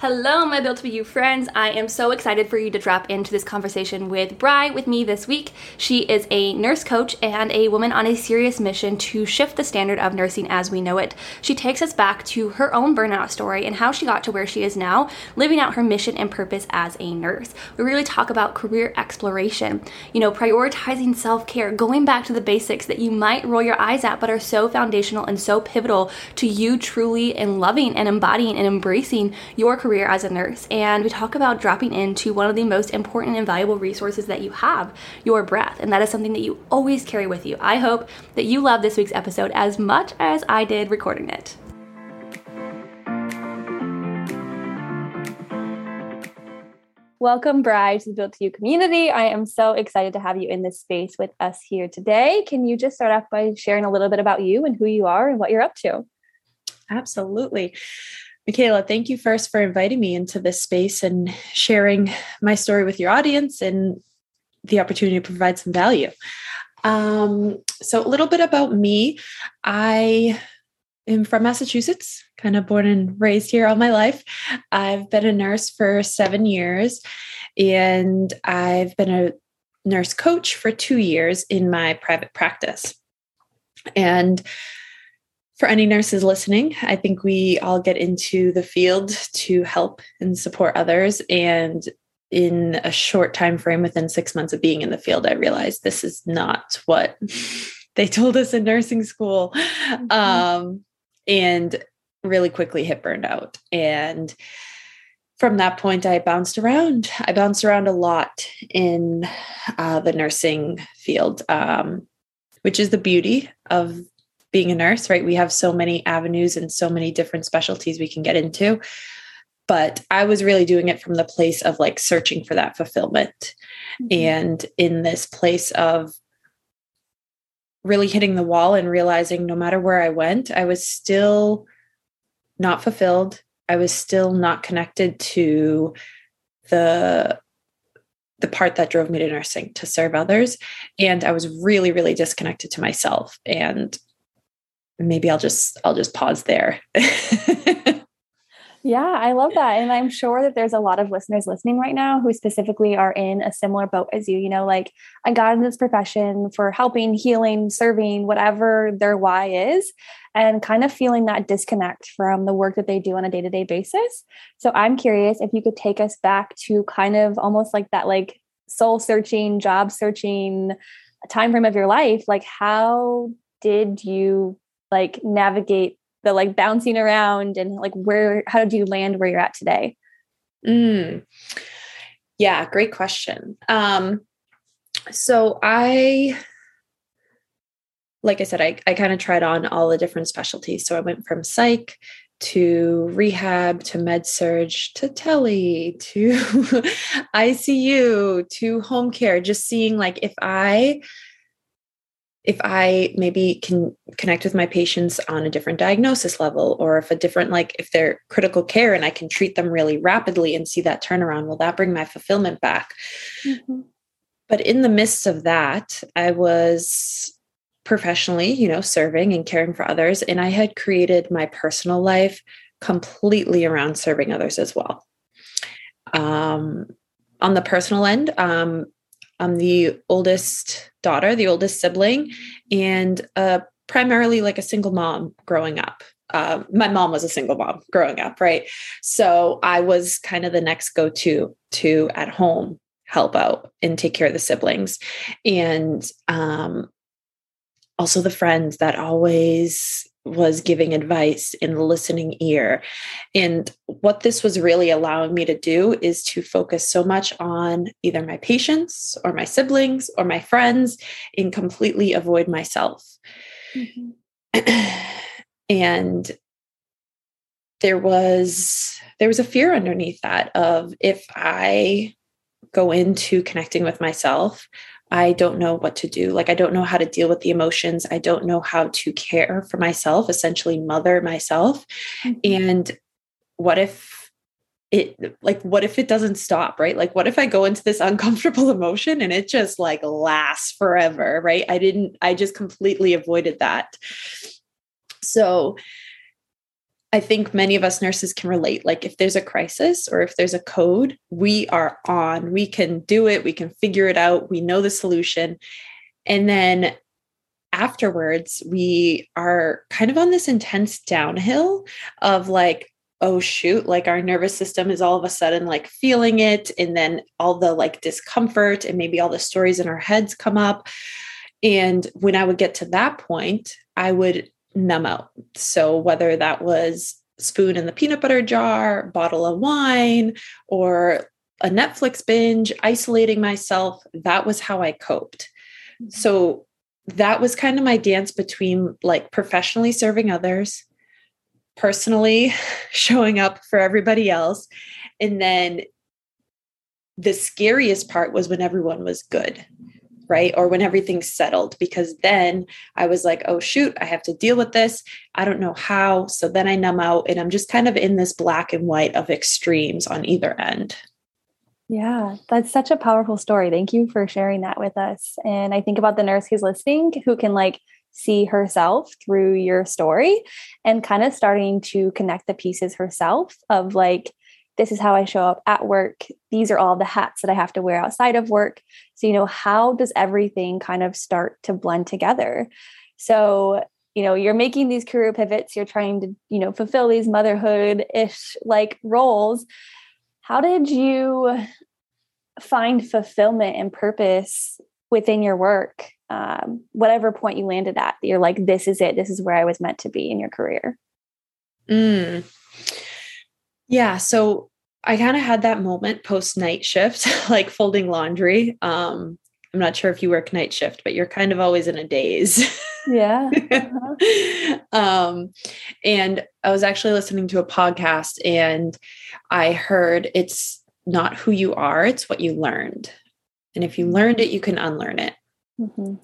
Hello, my Built to Be You friends. I am so excited for you to drop into this conversation with Bry with me this week. She is a nurse coach and a woman on a serious mission to shift the standard of nursing as we know it. She takes us back to her own burnout story and how she got to where she is now, living out her mission and purpose as a nurse. We really talk about career exploration, you know, prioritizing self care, going back to the basics that you might roll your eyes at, but are so foundational and so pivotal to you truly and loving and embodying and embracing your career career as a nurse. And we talk about dropping into one of the most important and valuable resources that you have your breath. And that is something that you always carry with you. I hope that you love this week's episode as much as I did recording it. Welcome, Bry, to the Built to You community. I am so excited to have you in this space with us here today. Can you just start off by sharing a little bit about you and who you are and what you're up to? Absolutely. Michaela, thank you first for inviting me into this space and sharing my story with your audience and the opportunity to provide some value. Um, so, a little bit about me. I am from Massachusetts, kind of born and raised here all my life. I've been a nurse for seven years, and I've been a nurse coach for two years in my private practice. And for any nurses listening, I think we all get into the field to help and support others. And in a short time frame, within six months of being in the field, I realized this is not what they told us in nursing school. Mm-hmm. Um, and really quickly hit burned out. And from that point, I bounced around. I bounced around a lot in uh, the nursing field, um, which is the beauty of being a nurse, right? We have so many avenues and so many different specialties we can get into. But I was really doing it from the place of like searching for that fulfillment. Mm-hmm. And in this place of really hitting the wall and realizing no matter where I went, I was still not fulfilled. I was still not connected to the the part that drove me to nursing to serve others and i was really really disconnected to myself and maybe I'll just I'll just pause there. yeah, I love that. And I'm sure that there's a lot of listeners listening right now who specifically are in a similar boat as you. You know, like I got in this profession for helping, healing, serving, whatever their why is, and kind of feeling that disconnect from the work that they do on a day-to-day basis. So I'm curious if you could take us back to kind of almost like that like soul searching, job searching time frame of your life. Like how did you like navigate the like bouncing around and like where how did you land where you're at today? Mm. yeah great question. Um so i like i said i, I kind of tried on all the different specialties. So i went from psych to rehab to med surg to tele to icu to home care. Just seeing like if i if I maybe can connect with my patients on a different diagnosis level, or if a different, like if they're critical care and I can treat them really rapidly and see that turnaround, will that bring my fulfillment back? Mm-hmm. But in the midst of that, I was professionally, you know, serving and caring for others. And I had created my personal life completely around serving others as well. Um, on the personal end, um, I'm the oldest daughter, the oldest sibling, and uh, primarily like a single mom growing up. Uh, my mom was a single mom growing up, right? So I was kind of the next go to to at home help out and take care of the siblings, and um, also the friends that always was giving advice in the listening ear. And what this was really allowing me to do is to focus so much on either my patients or my siblings or my friends and completely avoid myself. Mm-hmm. and there was there was a fear underneath that of if I go into connecting with myself, I don't know what to do. Like, I don't know how to deal with the emotions. I don't know how to care for myself, essentially, mother myself. Mm-hmm. And what if it, like, what if it doesn't stop, right? Like, what if I go into this uncomfortable emotion and it just like lasts forever, right? I didn't, I just completely avoided that. So, I think many of us nurses can relate. Like, if there's a crisis or if there's a code, we are on. We can do it. We can figure it out. We know the solution. And then afterwards, we are kind of on this intense downhill of like, oh, shoot, like our nervous system is all of a sudden like feeling it. And then all the like discomfort and maybe all the stories in our heads come up. And when I would get to that point, I would numb out. So whether that was spoon in the peanut butter jar, bottle of wine, or a Netflix binge, isolating myself, that was how I coped. Mm-hmm. So that was kind of my dance between like professionally serving others, personally showing up for everybody else, and then the scariest part was when everyone was good right? Or when everything's settled, because then I was like, oh, shoot, I have to deal with this. I don't know how. So then I numb out and I'm just kind of in this black and white of extremes on either end. Yeah, that's such a powerful story. Thank you for sharing that with us. And I think about the nurse who's listening who can like see herself through your story and kind of starting to connect the pieces herself of like, this is how I show up at work. These are all the hats that I have to wear outside of work. So, you know, how does everything kind of start to blend together? So, you know, you're making these career pivots, you're trying to, you know, fulfill these motherhood ish like roles. How did you find fulfillment and purpose within your work? Um, whatever point you landed at, you're like, this is it. This is where I was meant to be in your career. Mm. Yeah. So I kind of had that moment post night shift, like folding laundry. Um, I'm not sure if you work night shift, but you're kind of always in a daze. Yeah. Uh-huh. um, and I was actually listening to a podcast and I heard it's not who you are, it's what you learned. And if you learned it, you can unlearn it. Mm-hmm.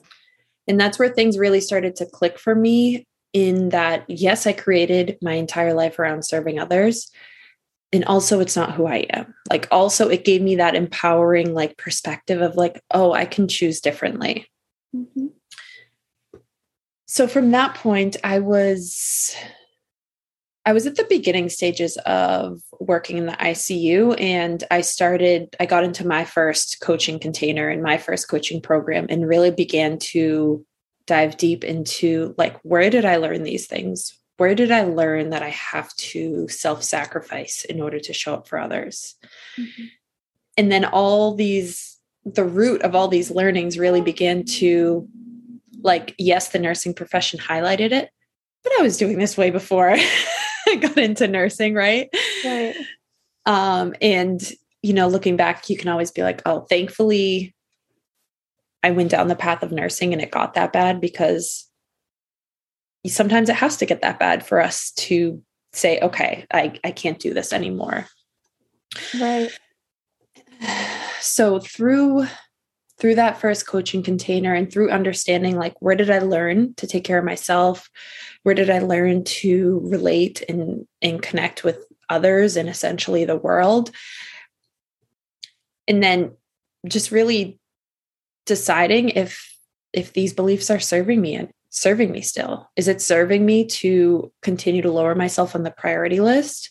And that's where things really started to click for me in that, yes, I created my entire life around serving others, and also it's not who I am. Like also it gave me that empowering like perspective of like, oh, I can choose differently. Mm-hmm. So from that point, I was I was at the beginning stages of working in the ICU and I started I got into my first coaching container and my first coaching program and really began to dive deep into like where did I learn these things? Where did I learn that I have to self sacrifice in order to show up for others? Mm-hmm. And then all these, the root of all these learnings really began to, like, yes, the nursing profession highlighted it, but I was doing this way before I got into nursing, right? Right. Um, and, you know, looking back, you can always be like, oh, thankfully, I went down the path of nursing and it got that bad because sometimes it has to get that bad for us to say, okay, I, I can't do this anymore. Right. So through through that first coaching container and through understanding like where did I learn to take care of myself? Where did I learn to relate and and connect with others and essentially the world? And then just really deciding if if these beliefs are serving me and serving me still? Is it serving me to continue to lower myself on the priority list?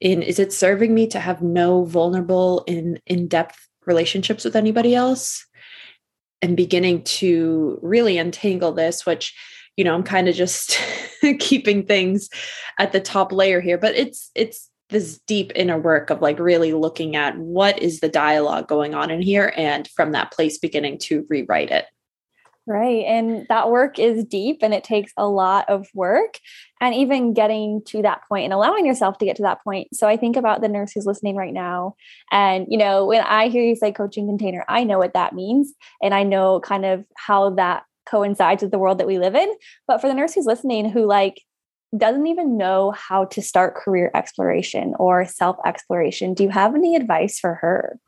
In is it serving me to have no vulnerable in in-depth relationships with anybody else? And beginning to really untangle this, which you know, I'm kind of just keeping things at the top layer here, but it's it's this deep inner work of like really looking at what is the dialogue going on in here and from that place beginning to rewrite it. Right. And that work is deep and it takes a lot of work. And even getting to that point and allowing yourself to get to that point. So I think about the nurse who's listening right now. And, you know, when I hear you say coaching container, I know what that means. And I know kind of how that coincides with the world that we live in. But for the nurse who's listening who like doesn't even know how to start career exploration or self exploration, do you have any advice for her?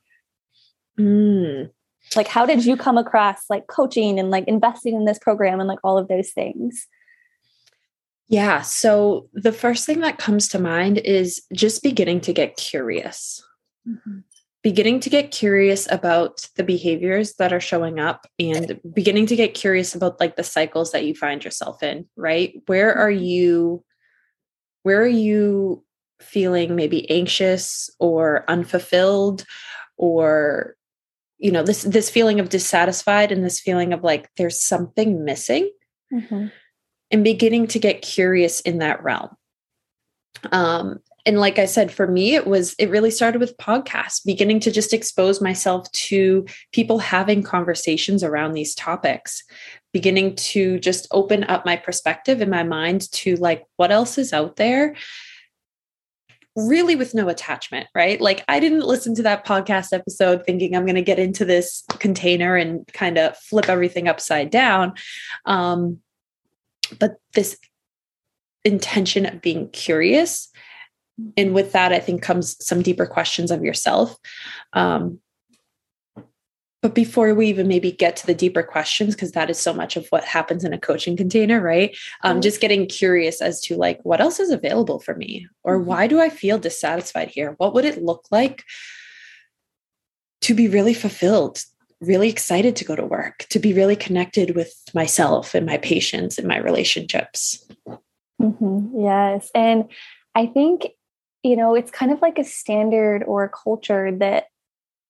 Mm. Like, how did you come across like coaching and like investing in this program and like all of those things? Yeah. So the first thing that comes to mind is just beginning to get curious. Mm-hmm. Beginning to get curious about the behaviors that are showing up and beginning to get curious about like the cycles that you find yourself in, right? Where are mm-hmm. you where are you feeling maybe anxious or unfulfilled or you know this this feeling of dissatisfied and this feeling of like there's something missing mm-hmm. and beginning to get curious in that realm um and like i said for me it was it really started with podcasts beginning to just expose myself to people having conversations around these topics beginning to just open up my perspective in my mind to like what else is out there really with no attachment, right? Like I didn't listen to that podcast episode thinking I'm going to get into this container and kind of flip everything upside down. Um, but this intention of being curious. And with that, I think comes some deeper questions of yourself. Um, but before we even maybe get to the deeper questions, because that is so much of what happens in a coaching container, right? Um, mm-hmm. Just getting curious as to like, what else is available for me? Or mm-hmm. why do I feel dissatisfied here? What would it look like to be really fulfilled, really excited to go to work, to be really connected with myself and my patients and my relationships? Mm-hmm. Yes. And I think, you know, it's kind of like a standard or a culture that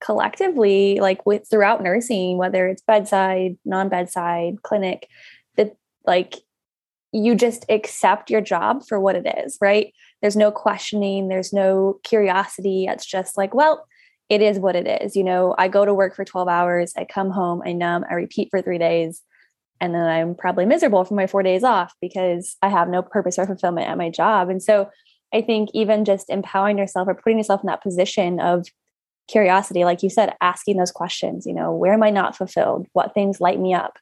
collectively like with throughout nursing whether it's bedside non-bedside clinic that like you just accept your job for what it is right? There's no questioning there's no curiosity. It's just like well it is what it is you know? I go to work for 12 hours i come home i numb i repeat for three days and then i'm probably miserable for my four days off because i have no purpose or fulfillment at my job. And so i think even just empowering yourself or putting yourself in that position of curiosity, like you said, asking those questions, you know, where am I not fulfilled? What things light me up?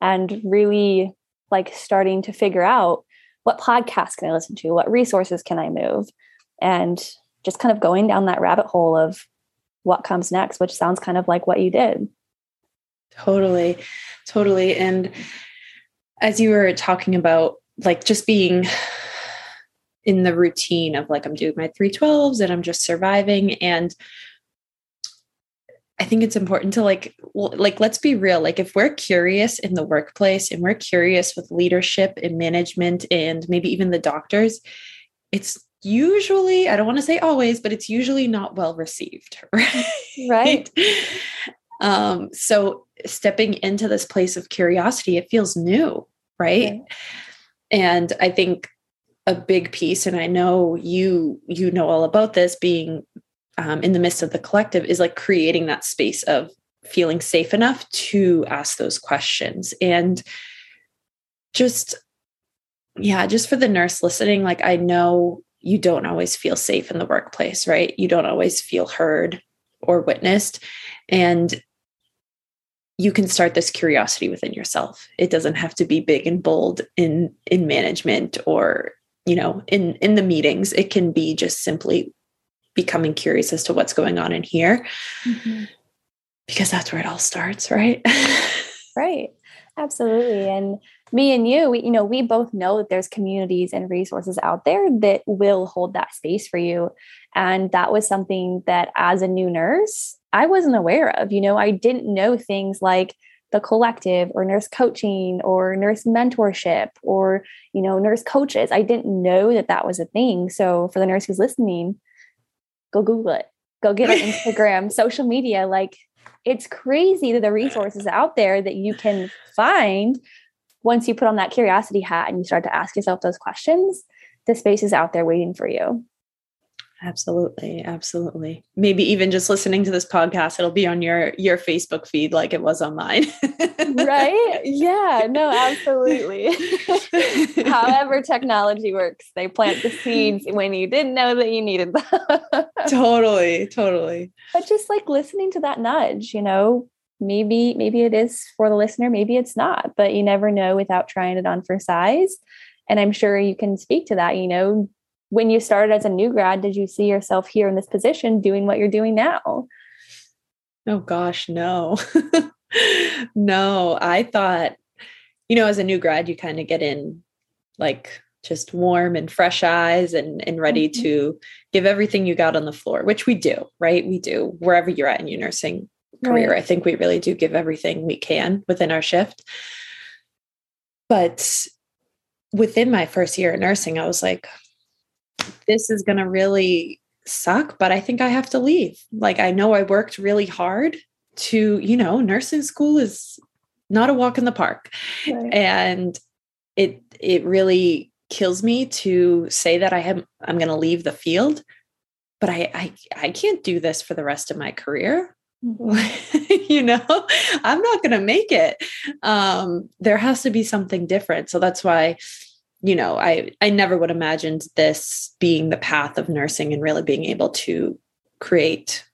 And really like starting to figure out what podcasts can I listen to? What resources can I move? And just kind of going down that rabbit hole of what comes next, which sounds kind of like what you did. Totally. Totally. And as you were talking about, like just being in the routine of like, I'm doing my 312s and I'm just surviving. And I think it's important to like like let's be real like if we're curious in the workplace and we're curious with leadership and management and maybe even the doctors it's usually I don't want to say always but it's usually not well received right? Right. Um so stepping into this place of curiosity it feels new right? Okay. and I think a big piece and I know you you know all about this being um, in the midst of the collective is like creating that space of feeling safe enough to ask those questions. And just yeah just for the nurse listening like i know you don't always feel safe in the workplace right? You don't always feel heard or witnessed. And you can start this curiosity within yourself. It doesn't have to be big and bold in in management or you know in in the meetings. It can be just simply becoming curious as to what's going on in here. Mm-hmm. because that's where it all starts right? Right. Absolutely. And me and you we you know we both know that there's communities and resources out there that will hold that space for you. And that was something that as a new nurse i wasn't aware of. You know i didn't know things like the collective or nurse coaching or nurse mentorship or you know nurse coaches. I didn't know that that was a thing. So for the nurse who's listening go Google it. Go get on Instagram, social media. Like it's crazy that the resources out there that you can find once you put on that curiosity hat and you start to ask yourself those questions. The space is out there waiting for you. Absolutely, absolutely. Maybe even just listening to this podcast, it'll be on your your Facebook feed like it was on mine. right? Yeah, no, absolutely. However technology works, they plant the seeds when you didn't know that you needed them. totally, totally. But just like listening to that nudge, you know, maybe maybe it is for the listener maybe it's not but you never know without trying it on for size and i'm sure you can speak to that you know when you started as a new grad did you see yourself here in this position doing what you're doing now oh gosh no no i thought you know as a new grad you kind of get in like just warm and fresh eyes and and ready mm-hmm. to give everything you got on the floor which we do right we do wherever you're at in your nursing career. Right. I think we really do give everything we can within our shift. But within my first year of nursing, I was like, this is going to really suck, but I think I have to leave. Like, I know I worked really hard to, you know, nursing school is not a walk in the park. Right. And it, it really kills me to say that I have, I'm going to leave the field, but I, I, I can't do this for the rest of my career. you know i'm not going to make it um there has to be something different so that's why you know i i never would imagined this being the path of nursing and really being able to create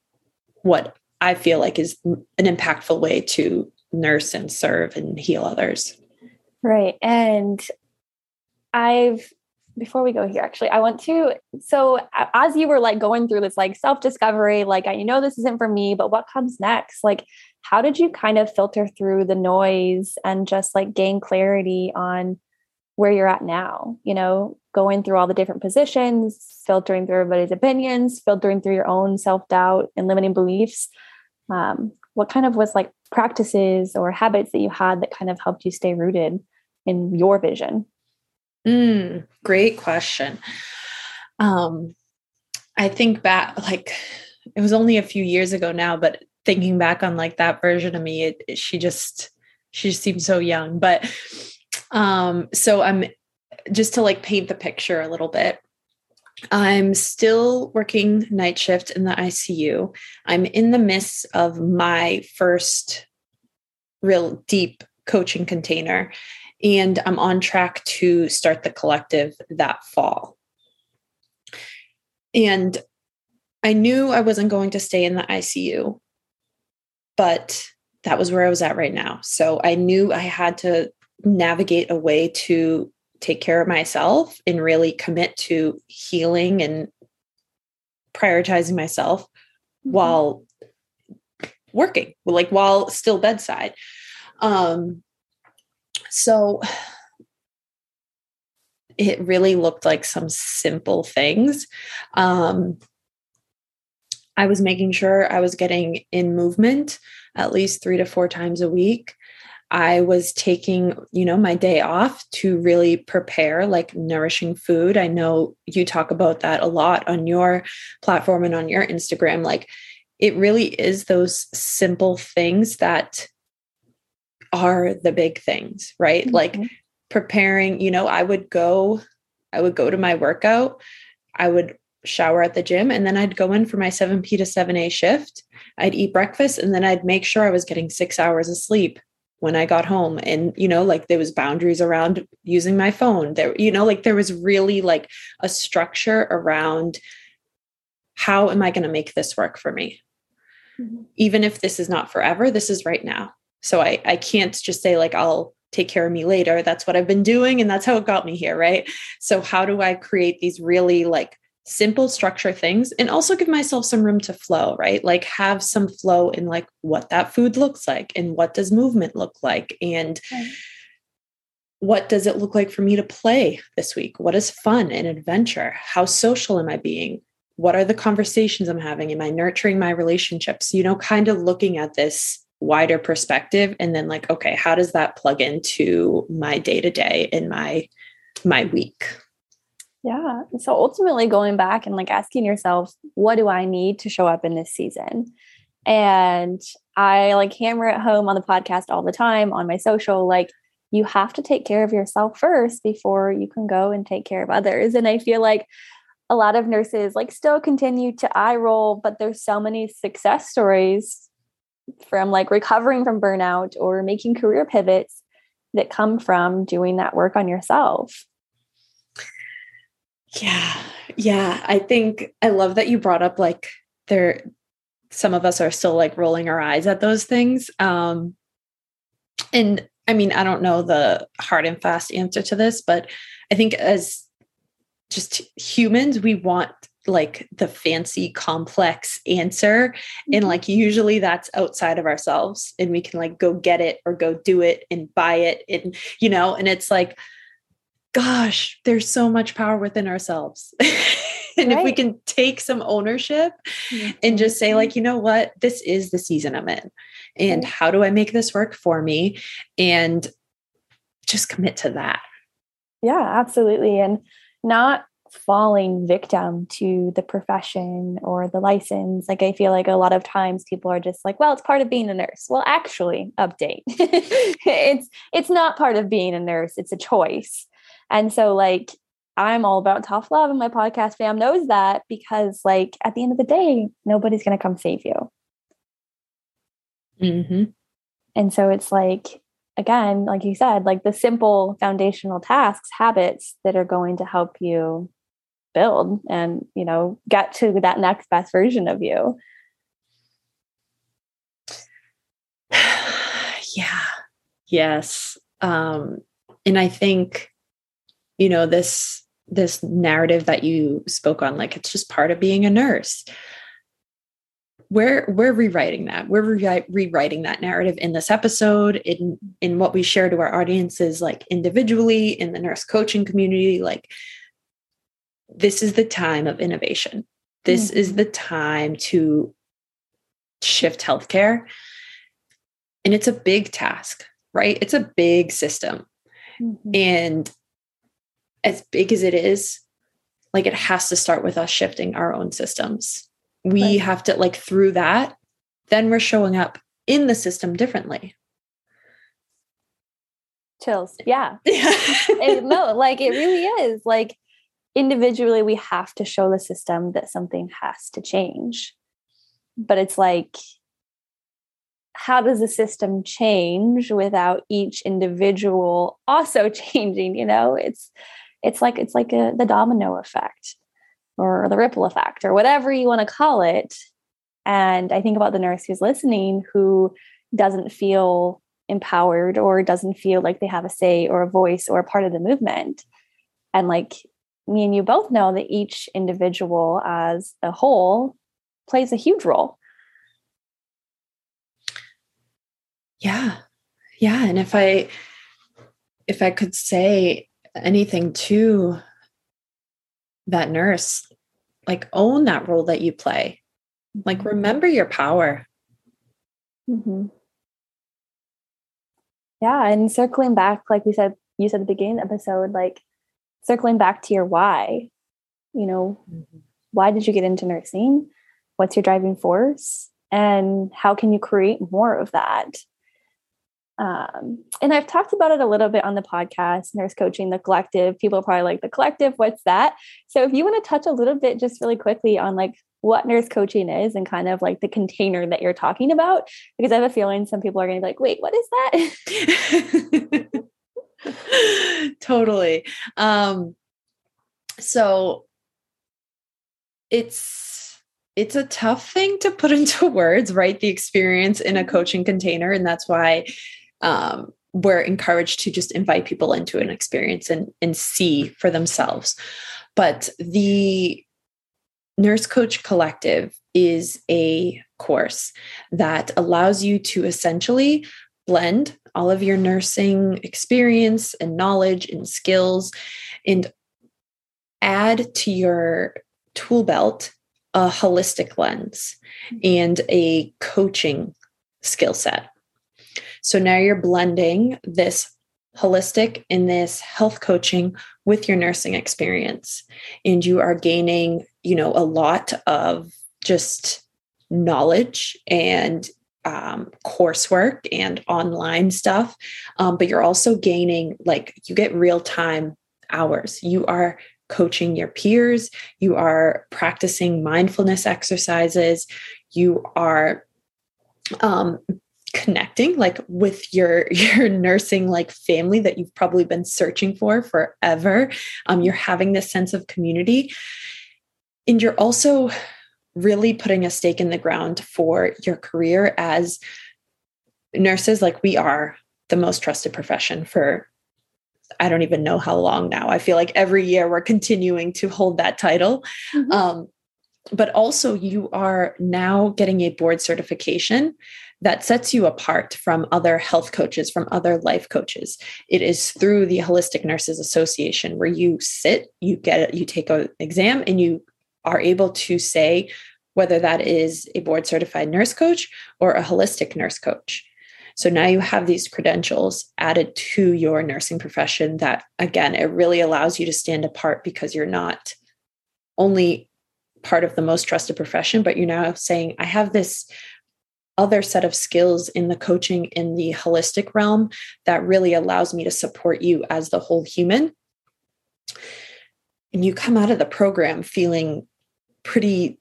what i feel like is an impactful way to nurse and serve and heal others. Right and i've before we go here actually i want to so as you were like going through this like self discovery like i know this isn't for me but what comes next? Like how did you kind of filter through the noise and just like gain clarity on where you're at now you know going through all the different positions filtering through everybody's opinions filtering through your own self-doubt and limiting beliefs um, what kind of was like practices or habits that you had that kind of helped you stay rooted in your vision Mm, great question. Um, I think back, like it was only a few years ago now, but thinking back on like that version of me, it, it, she just she just seemed so young. But um, so I'm just to like paint the picture a little bit. I'm still working night shift in the ICU. I'm in the midst of my first real deep coaching container and I'm on track to start the collective that fall. And I knew I wasn't going to stay in the ICU, but that was where I was at right now. So I knew I had to navigate a way to take care of myself and really commit to healing and prioritizing myself mm-hmm. while working, like while still bedside. Um, so it really looked like some simple things. Um, I was making sure I was getting in movement at least three to four times a week. I was taking, you know, my day off to really prepare like nourishing food. I know you talk about that a lot on your platform and on your Instagram. Like it really is those simple things that are the big things, right? Mm-hmm. Like preparing, you know, I would go, I would go to my workout, I would shower at the gym, and then I'd go in for my 7P to 7A shift. I'd eat breakfast, and then I'd make sure I was getting six hours of sleep when I got home. And, you know, like there was boundaries around using my phone. There, you know, like there was really like a structure around how am I going to make this work for me? Mm-hmm. Even if this is not forever, this is right now. So I, I can't just say, like, I'll take care of me later. That's what I've been doing. And that's how it got me here. Right. So, how do I create these really like simple structure things and also give myself some room to flow, right? Like, have some flow in like what that food looks like and what does movement look like and what does it look like for me to play this week? What is fun and adventure? How social am I being? What are the conversations I'm having? Am I nurturing my relationships? You know, kind of looking at this wider perspective and then like okay how does that plug into my day to day in my my week yeah so ultimately going back and like asking yourself what do i need to show up in this season and i like hammer it home on the podcast all the time on my social like you have to take care of yourself first before you can go and take care of others and i feel like a lot of nurses like still continue to eye roll but there's so many success stories from like recovering from burnout or making career pivots that come from doing that work on yourself. Yeah. Yeah. I think I love that you brought up like there some of us are still like rolling our eyes at those things. Um, and I mean, I don't know the hard and fast answer to this, but I think as just humans, we want like the fancy complex answer and mm-hmm. like usually that's outside of ourselves and we can like go get it or go do it and buy it and you know and it's like gosh there's so much power within ourselves and right. if we can take some ownership mm-hmm. and just say like you know what this is the season i'm in and how do i make this work for me and just commit to that yeah absolutely and not falling victim to the profession or the license. Like I feel like a lot of times people are just like, well, it's part of being a nurse. Well, actually, update. it's it's not part of being a nurse, it's a choice. And so like I'm all about tough love and my podcast fam knows that because like at the end of the day, nobody's going to come save you. Mm-hmm. And so it's like again, like you said, like the simple foundational tasks, habits that are going to help you build and you know get to that next best version of you yeah yes um and i think you know this this narrative that you spoke on like it's just part of being a nurse we're we're rewriting that we're re- rewriting that narrative in this episode in in what we share to our audiences like individually in the nurse coaching community like this is the time of innovation. This mm-hmm. is the time to shift healthcare. And it's a big task, right? It's a big system. Mm-hmm. And as big as it is, like it has to start with us shifting our own systems. We right. have to, like, through that, then we're showing up in the system differently. Chills. Yeah. it, no, like it really is. Like individually we have to show the system that something has to change but it's like how does the system change without each individual also changing you know it's it's like it's like a, the domino effect or the ripple effect or whatever you want to call it and i think about the nurse who's listening who doesn't feel empowered or doesn't feel like they have a say or a voice or a part of the movement and like me and you both know that each individual as a whole plays a huge role. Yeah. Yeah. And if I, if I could say anything to that nurse, like own that role that you play, like mm-hmm. remember your power. Mm-hmm. Yeah. And circling back, like we said, you said at the beginning of the episode, like circling back to your why, you know, mm-hmm. why did you get into nursing? What's your driving force? And how can you create more of that? Um, and I've talked about it a little bit on the podcast, Nurse Coaching the Collective. People are probably like, the collective, what's that? So if you want to touch a little bit just really quickly on like what nurse coaching is and kind of like the container that you're talking about, because I have a feeling some people are going to be like, wait, what is that? totally. Um, so it's it's a tough thing to put into words, right? The experience in a mm-hmm. coaching container, and that's why um, we're encouraged to just invite people into an experience and and see for themselves. But the Nurse Coach Collective is a course that allows you to essentially blend all of your nursing experience and knowledge and skills and add to your tool belt a holistic lens mm-hmm. and a coaching skill set. So now you're blending this holistic and this health coaching with your nursing experience. And you are gaining, you know, a lot of just knowledge and um, coursework and online stuff, um, but you're also gaining like you get real time hours. You are coaching your peers, you are practicing mindfulness exercises, you are um, connecting like with your your nursing like family that you've probably been searching for forever um, you're having this sense of community and you're also really putting a stake in the ground for your career as nurses like we are the most trusted profession for I don't even know how long now. I feel like every year we're continuing to hold that title. Mm-hmm. Um, but also, you are now getting a board certification that sets you apart from other health coaches, from other life coaches. It is through the Holistic Nurses Association where you sit, you get you take an exam, and you are able to say whether that is a board certified nurse coach or a holistic nurse coach. So now you have these credentials added to your nursing profession that, again, it really allows you to stand apart because you're not only part of the most trusted profession, but you're now saying, I have this other set of skills in the coaching in the holistic realm that really allows me to support you as the whole human. And you come out of the program feeling pretty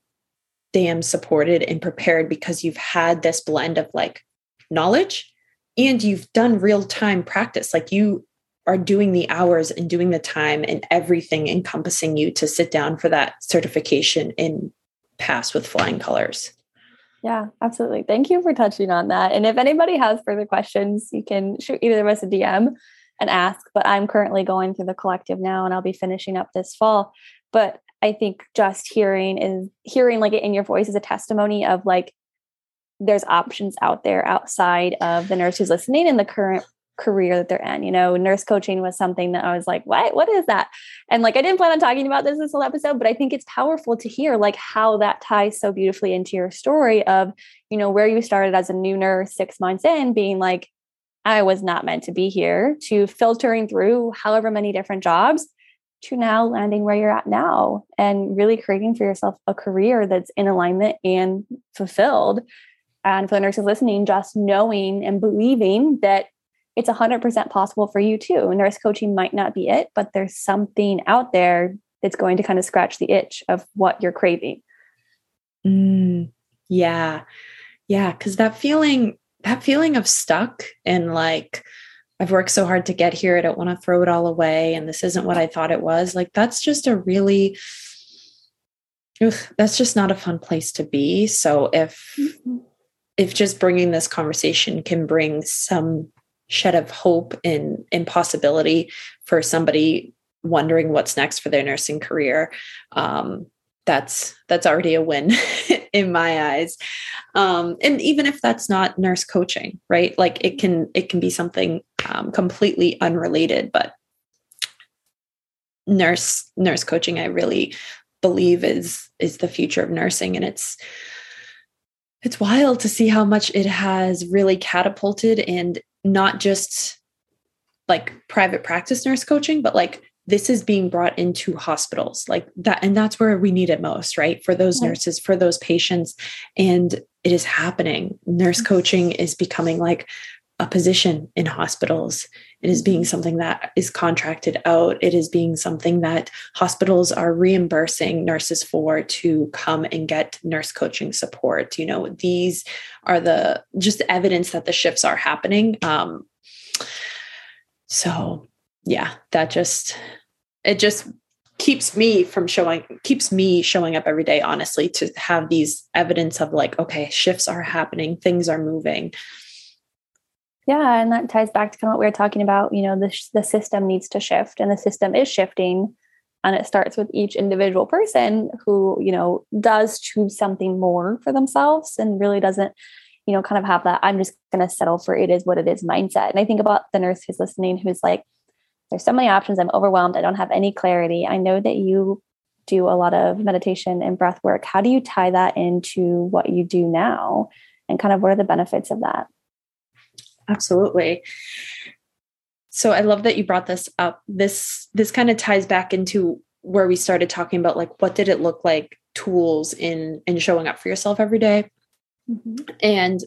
damn supported and prepared because you've had this blend of like knowledge and you've done real time practice. Like you are doing the hours and doing the time and everything encompassing you to sit down for that certification and pass with flying colors. Yeah, absolutely. Thank you for touching on that. And if anybody has further questions, you can shoot either of us a DM and ask. But I'm currently going through the collective now and I'll be finishing up this fall. But I think just hearing is hearing like it in your voice is a testimony of like there's options out there outside of the nurse who's listening in the current career that they're in. You know, nurse coaching was something that I was like, what? What is that? And like, I didn't plan on talking about this this whole episode, but I think it's powerful to hear like how that ties so beautifully into your story of, you know, where you started as a new nurse six months in, being like, I was not meant to be here, to filtering through however many different jobs to now landing where you're at now and really creating for yourself a career that's in alignment and fulfilled and for the nurses listening, just knowing and believing that it's 100% possible for you too. Nurse coaching might not be it, but there's something out there that's going to kind of scratch the itch of what you're craving. Mm, yeah. Yeah. Cause that feeling, that feeling of stuck and like, I've worked so hard to get here. I don't want to throw it all away. And this isn't what I thought it was. Like, that's just a really, ugh, that's just not a fun place to be. So if, mm-hmm if just bringing this conversation can bring some shed of hope and, impossibility for somebody wondering what's next for their nursing career. Um, that's that's already a win in my eyes. Um, and even if that's not nurse coaching right? Like it can it can be something um, completely unrelated but nurse nurse coaching i really believe is is the future of nursing. And it's it's wild to see how much it has really catapulted and not just like private practice nurse coaching, but like this is being brought into hospitals like that. And that's where we need it most, right? For those nurses, for those patients. And it is happening. Nurse coaching is becoming like a position in hospitals. It is being something that is contracted out. It is being something that hospitals are reimbursing nurses for to come and get nurse coaching support. You know, these are the just evidence that the shifts are happening. Um, so, yeah, that just, it just keeps me from showing keeps me showing up every day honestly to have these evidence of like okay shifts are happening things are moving yeah, and that ties back to kind of what we were talking about. You know, the the system needs to shift, and the system is shifting, and it starts with each individual person who you know does choose something more for themselves and really doesn't, you know, kind of have that I'm just going to settle for it is what it is mindset. And I think about the nurse who's listening, who's like, "There's so many options. I'm overwhelmed. I don't have any clarity." I know that you do a lot of meditation and breath work. How do you tie that into what you do now, and kind of what are the benefits of that? Absolutely. So I love that you brought this up. This this kind of ties back into where we started talking about like what did it look like tools in in showing up for yourself every day. Mm-hmm. And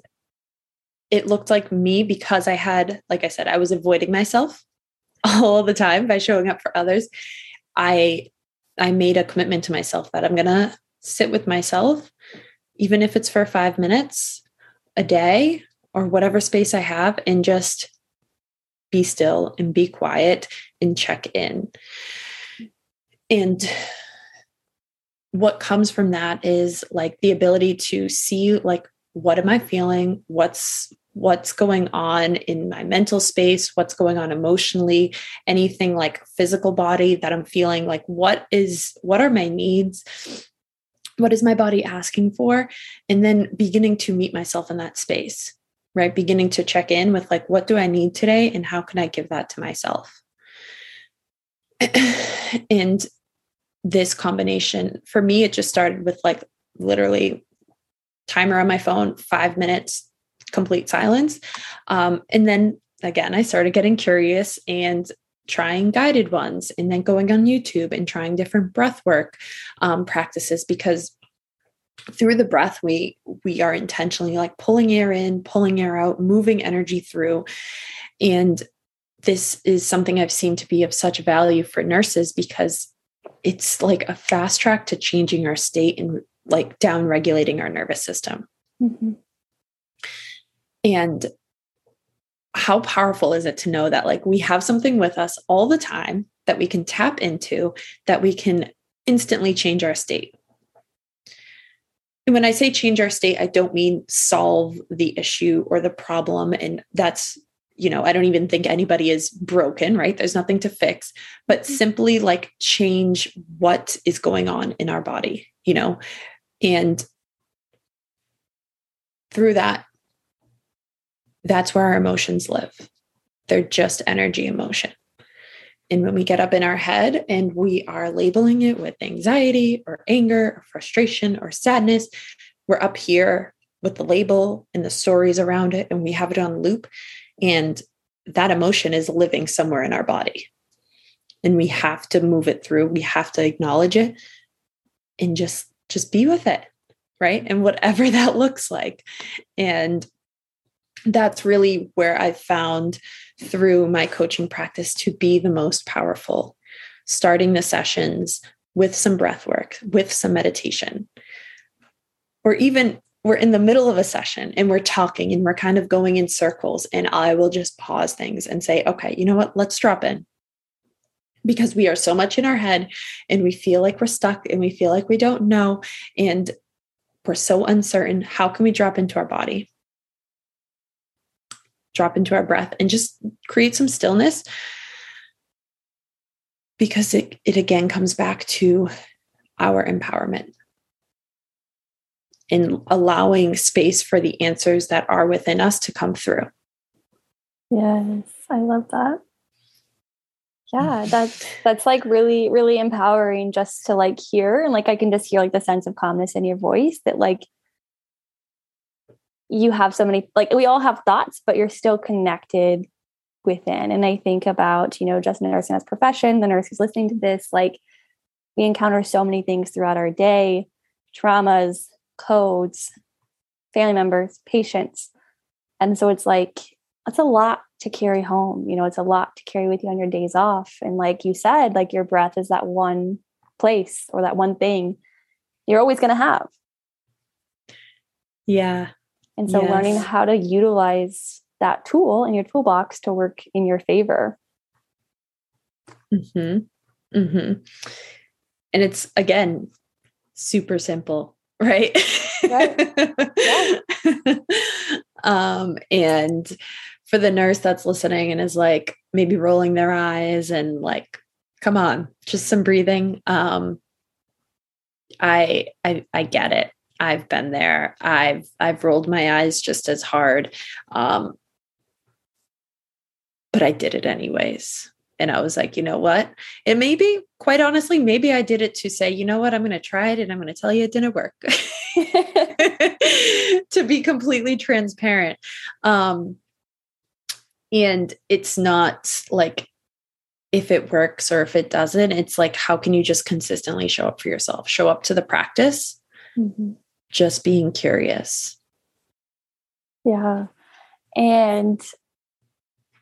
it looked like me because I had like I said I was avoiding myself all the time by showing up for others. I I made a commitment to myself that I'm going to sit with myself even if it's for 5 minutes a day or whatever space I have and just be still and be quiet and check in. And what comes from that is like the ability to see like what am i feeling? What's what's going on in my mental space? What's going on emotionally? Anything like physical body that i'm feeling like what is what are my needs? What is my body asking for? And then beginning to meet myself in that space right beginning to check in with like what do i need today and how can i give that to myself? And this combination for me it just started with like literally timer on my phone five minutes complete silence. Um, and then again i started getting curious and trying guided ones and then going on youtube and trying different breath work um, practices because through the breath we we are intentionally like pulling air in pulling air out moving energy through and this is something i've seen to be of such value for nurses because it's like a fast track to changing our state and like down regulating our nervous system. Mm-hmm. And how powerful is it to know that like we have something with us all the time that we can tap into that we can instantly change our state. And when I say change our state, I don't mean solve the issue or the problem. And that's you know, I don't even think anybody is broken, right? There's nothing to fix, but mm-hmm. simply like change what is going on in our body, you know, and through that, that's where our emotions live. They're just energy emotion. And when we get up in our head and we are labeling it with anxiety or anger or frustration or sadness, we're up here with the label and the stories around it, and we have it on loop. And that emotion is living somewhere in our body. And we have to move it through. We have to acknowledge it and just just be with it, right? And whatever that looks like. And that's really where I've found through my coaching practice to be the most powerful. Starting the sessions with some breath work, with some meditation, or even we're in the middle of a session and we're talking and we're kind of going in circles and i will just pause things and say okay you know what? Let's drop in. Because we are so much in our head and we feel like we're stuck and we feel like we don't know and we're so uncertain how can we drop into our body drop into our breath and just create some stillness because it, it again comes back to our empowerment in allowing space for the answers that are within us to come through. Yes, I love that. Yeah, mm. that's that's like really really empowering just to like hear and like I can just hear like the sense of calmness in your voice that like you have so many like we all have thoughts but you're still connected within and I think about, you know, just nursing as profession, the nurse who's listening to this like we encounter so many things throughout our day, traumas, codes, family members, patients. And so it's like, that's a lot to carry home. You know, it's a lot to carry with you on your days off. And like you said, like your breath is that one place or that one thing you're always going to have. Yeah. And so yes. learning how to utilize that tool in your toolbox to work in your favor. hmm hmm And it's again super simple right? Yeah. um, and for the nurse that's listening and is like maybe rolling their eyes and like, come on, just some breathing. Um, I I I get it. I've been there. I've I've rolled my eyes just as hard. Um, but I did it anyways. And I was like, you know what? It maybe, quite honestly, maybe I did it to say, you know what? I'm going to try it and I'm going to tell you it didn't work. to be completely transparent. Um, and it's not like if it works or if it doesn't, it's like, how can you just consistently show up for yourself? Show up to the practice, mm-hmm. Just being curious. Yeah. And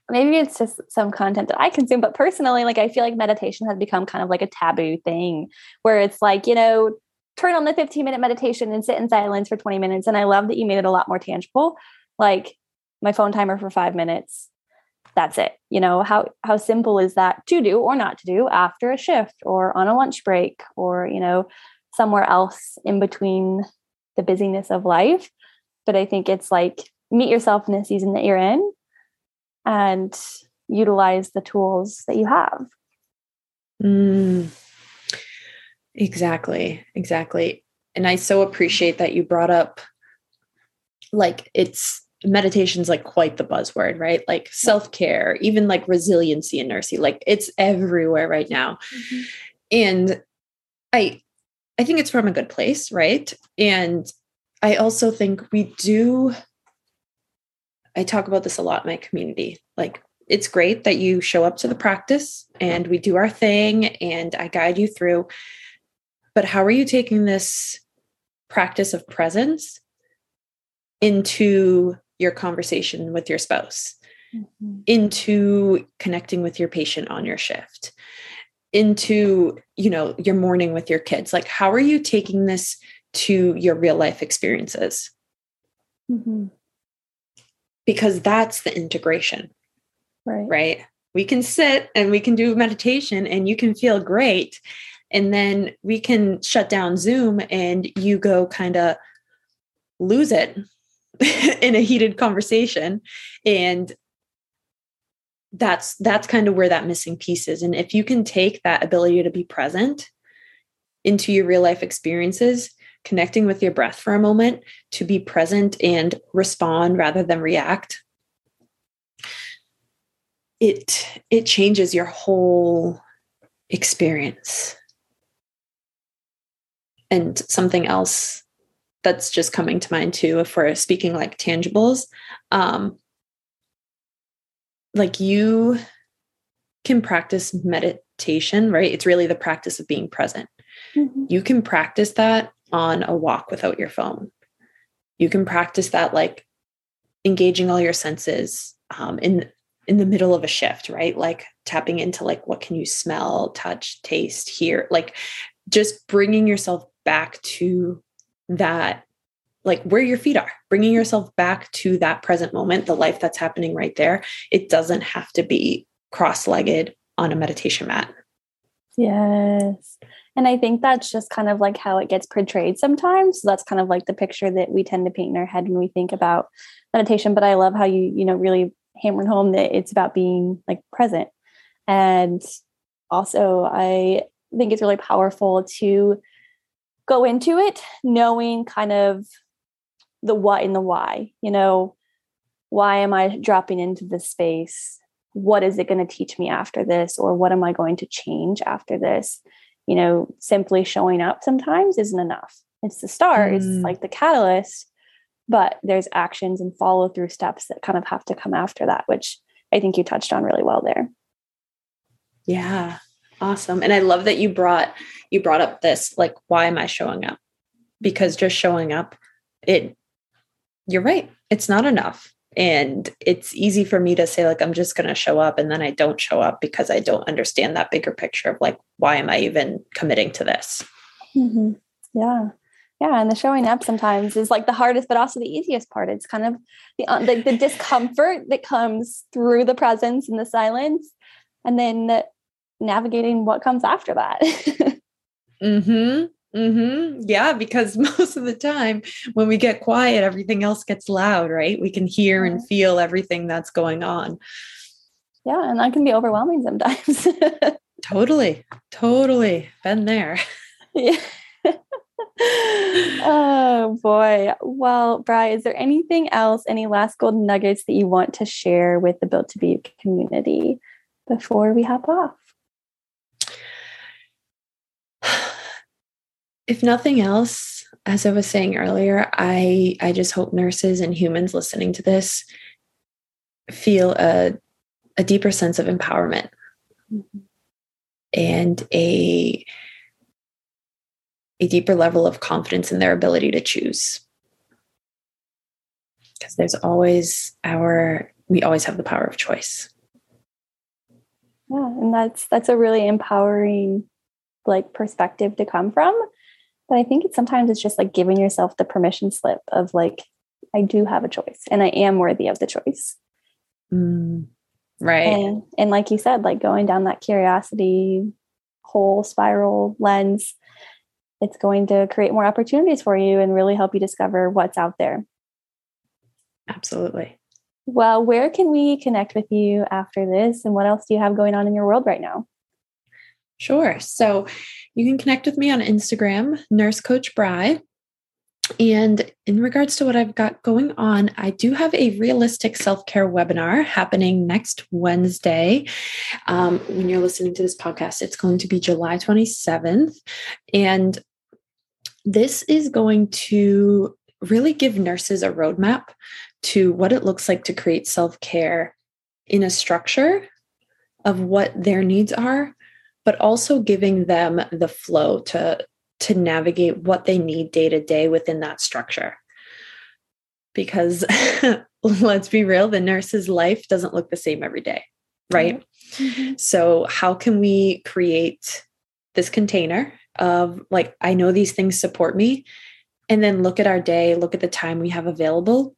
maybe it's just some content that I consume, but personally, like I feel like meditation has become kind of like a taboo thing where it's like, you know, turn on the 15 minute meditation and sit in silence for 20 minutes. And I love that you made it a lot more tangible. Like my phone timer for five minutes. That's it. You know, how how simple is that to do or not to do after a shift or on a lunch break or, you know, somewhere else in between the busyness of life. But I think it's like meet yourself in the season that you're in and utilize the tools that you have. Mm, exactly. Exactly. And I so appreciate that you brought up like it's meditation's like quite the buzzword, right? Like self-care, even like resiliency and nursing, like it's everywhere right now. Mm-hmm. And I I think it's from a good place, right? And I also think we do I talk about this a lot in my community. Like it's great that you show up to the practice and we do our thing and I guide you through. But how are you taking this practice of presence into your conversation with your spouse, mm-hmm. into connecting with your patient on your shift, into, you know, your morning with your kids? Like, how are you taking this to your real life experiences? Mm-hmm. Because that's the integration. Right. Right. We can sit and we can do meditation and you can feel great. And then we can shut down Zoom and you go kind of lose it in a heated conversation and that's that's kind of where that missing piece is. And if you can take that ability to be present into your real life experiences connecting with your breath for a moment to be present and respond rather than react it it changes your whole experience. And something else that's just coming to mind too if we're speaking like tangibles um like you can practice meditation right? It's really the practice of being present. Mm-hmm. you can practice that on a walk without your phone. You can practice that like engaging all your senses um, in in the middle of a shift right? Like tapping into like what can you smell touch taste hear like just bringing yourself back to that like where your feet are bringing yourself back to that present moment the life that's happening right there it doesn't have to be cross-legged on a meditation mat. Yes. And i think that's just kind of like how it gets portrayed sometimes. So that's kind of like the picture that we tend to paint in our head when we think about meditation. But i love how you you know really hammered home that it's about being like present. And also i think it's really powerful to go into it knowing kind of the what and the why you know? Why am i dropping into this space? What is it going to teach me after this or what am i going to change after this? You know simply showing up sometimes isn't enough. It's the start mm. it's like the catalyst but there's actions and follow through steps that kind of have to come after that which i think you touched on really well there. Yeah. Awesome. And i love that you brought you brought up this like why am i showing up? Because just showing up it you're right it's not enough and it's easy for me to say like i'm just going to show up and then i don't show up because i don't understand that bigger picture of like why am i even committing to this mm-hmm. yeah yeah and the showing up sometimes is like the hardest but also the easiest part it's kind of the, uh, the, the discomfort that comes through the presence and the silence and then navigating what comes after that. mm-hmm. Mm-hmm. Yeah, because most of the time when we get quiet, everything else gets loud, right? We can hear and feel everything that's going on. Yeah, and that can be overwhelming sometimes. totally. Totally. Been there. Yeah. oh boy. Well, Bry, is there anything else, any last golden nuggets that you want to share with the Built to Be community before we hop off? If nothing else, as I was saying earlier, I I just hope nurses and humans listening to this feel a a deeper sense of empowerment mm-hmm. and a a deeper level of confidence in their ability to choose. Because there's always our we always have the power of choice. Yeah, and that's that's a really empowering like perspective to come from but I think it's sometimes it's just like giving yourself the permission slip of like, I do have a choice and I am worthy of the choice. Mm, right. And, and like you said, like going down that curiosity hole spiral lens it's going to create more opportunities for you and really help you discover what's out there. Absolutely. Well, where can we connect with you after this? And what else do you have going on in your world right now? Sure. So you can connect with me on Instagram, Nurse Coach Bry. And in regards to what I've got going on, I do have a realistic self care webinar happening next Wednesday. Um, when you're listening to this podcast, it's going to be July 27th. And this is going to really give nurses a roadmap to what it looks like to create self care in a structure of what their needs are, but also giving them the flow to, to navigate what they need day to day within that structure. Because let's be real, the nurse's life doesn't look the same every day, right? Mm-hmm. So, how can we create this container of like, I know these things support me, and then look at our day, look at the time we have available,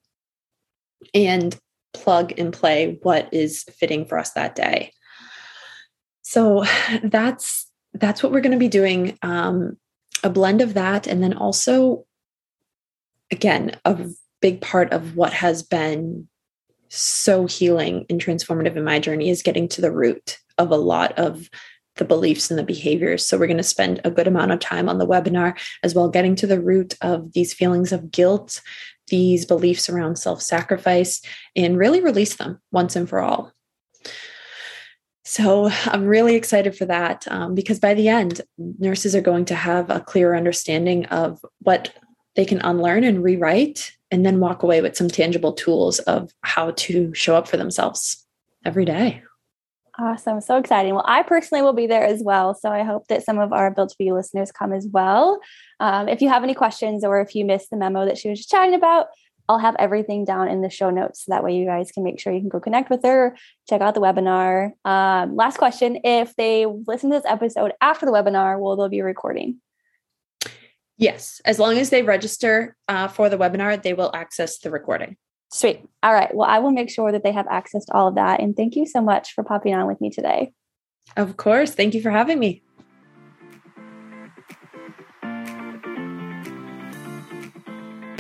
and plug and play what is fitting for us that day. So that's that's what we're going to be doing. Um, a blend of that, and then also, again, a big part of what has been so healing and transformative in my journey is getting to the root of a lot of the beliefs and the behaviors. So, we're going to spend a good amount of time on the webinar as well, getting to the root of these feelings of guilt, these beliefs around self sacrifice, and really release them once and for all. So, I'm really excited for that um, because by the end, nurses are going to have a clearer understanding of what they can unlearn and rewrite, and then walk away with some tangible tools of how to show up for themselves every day. Awesome. So exciting. Well, I personally will be there as well. So I hope that some of our Built to Be listeners come as well. Um, if you have any questions or if you missed the memo that she was just chatting about, I'll have everything down in the show notes. So that way you guys can make sure you can go connect with her, check out the webinar. Um, last question If they listen to this episode after the webinar, will they be recording? Yes. As long as they register uh, for the webinar, they will access the recording. Sweet. All right. Well, I will make sure that they have access to all of that. And thank you so much for popping on with me today. Of course. Thank you for having me.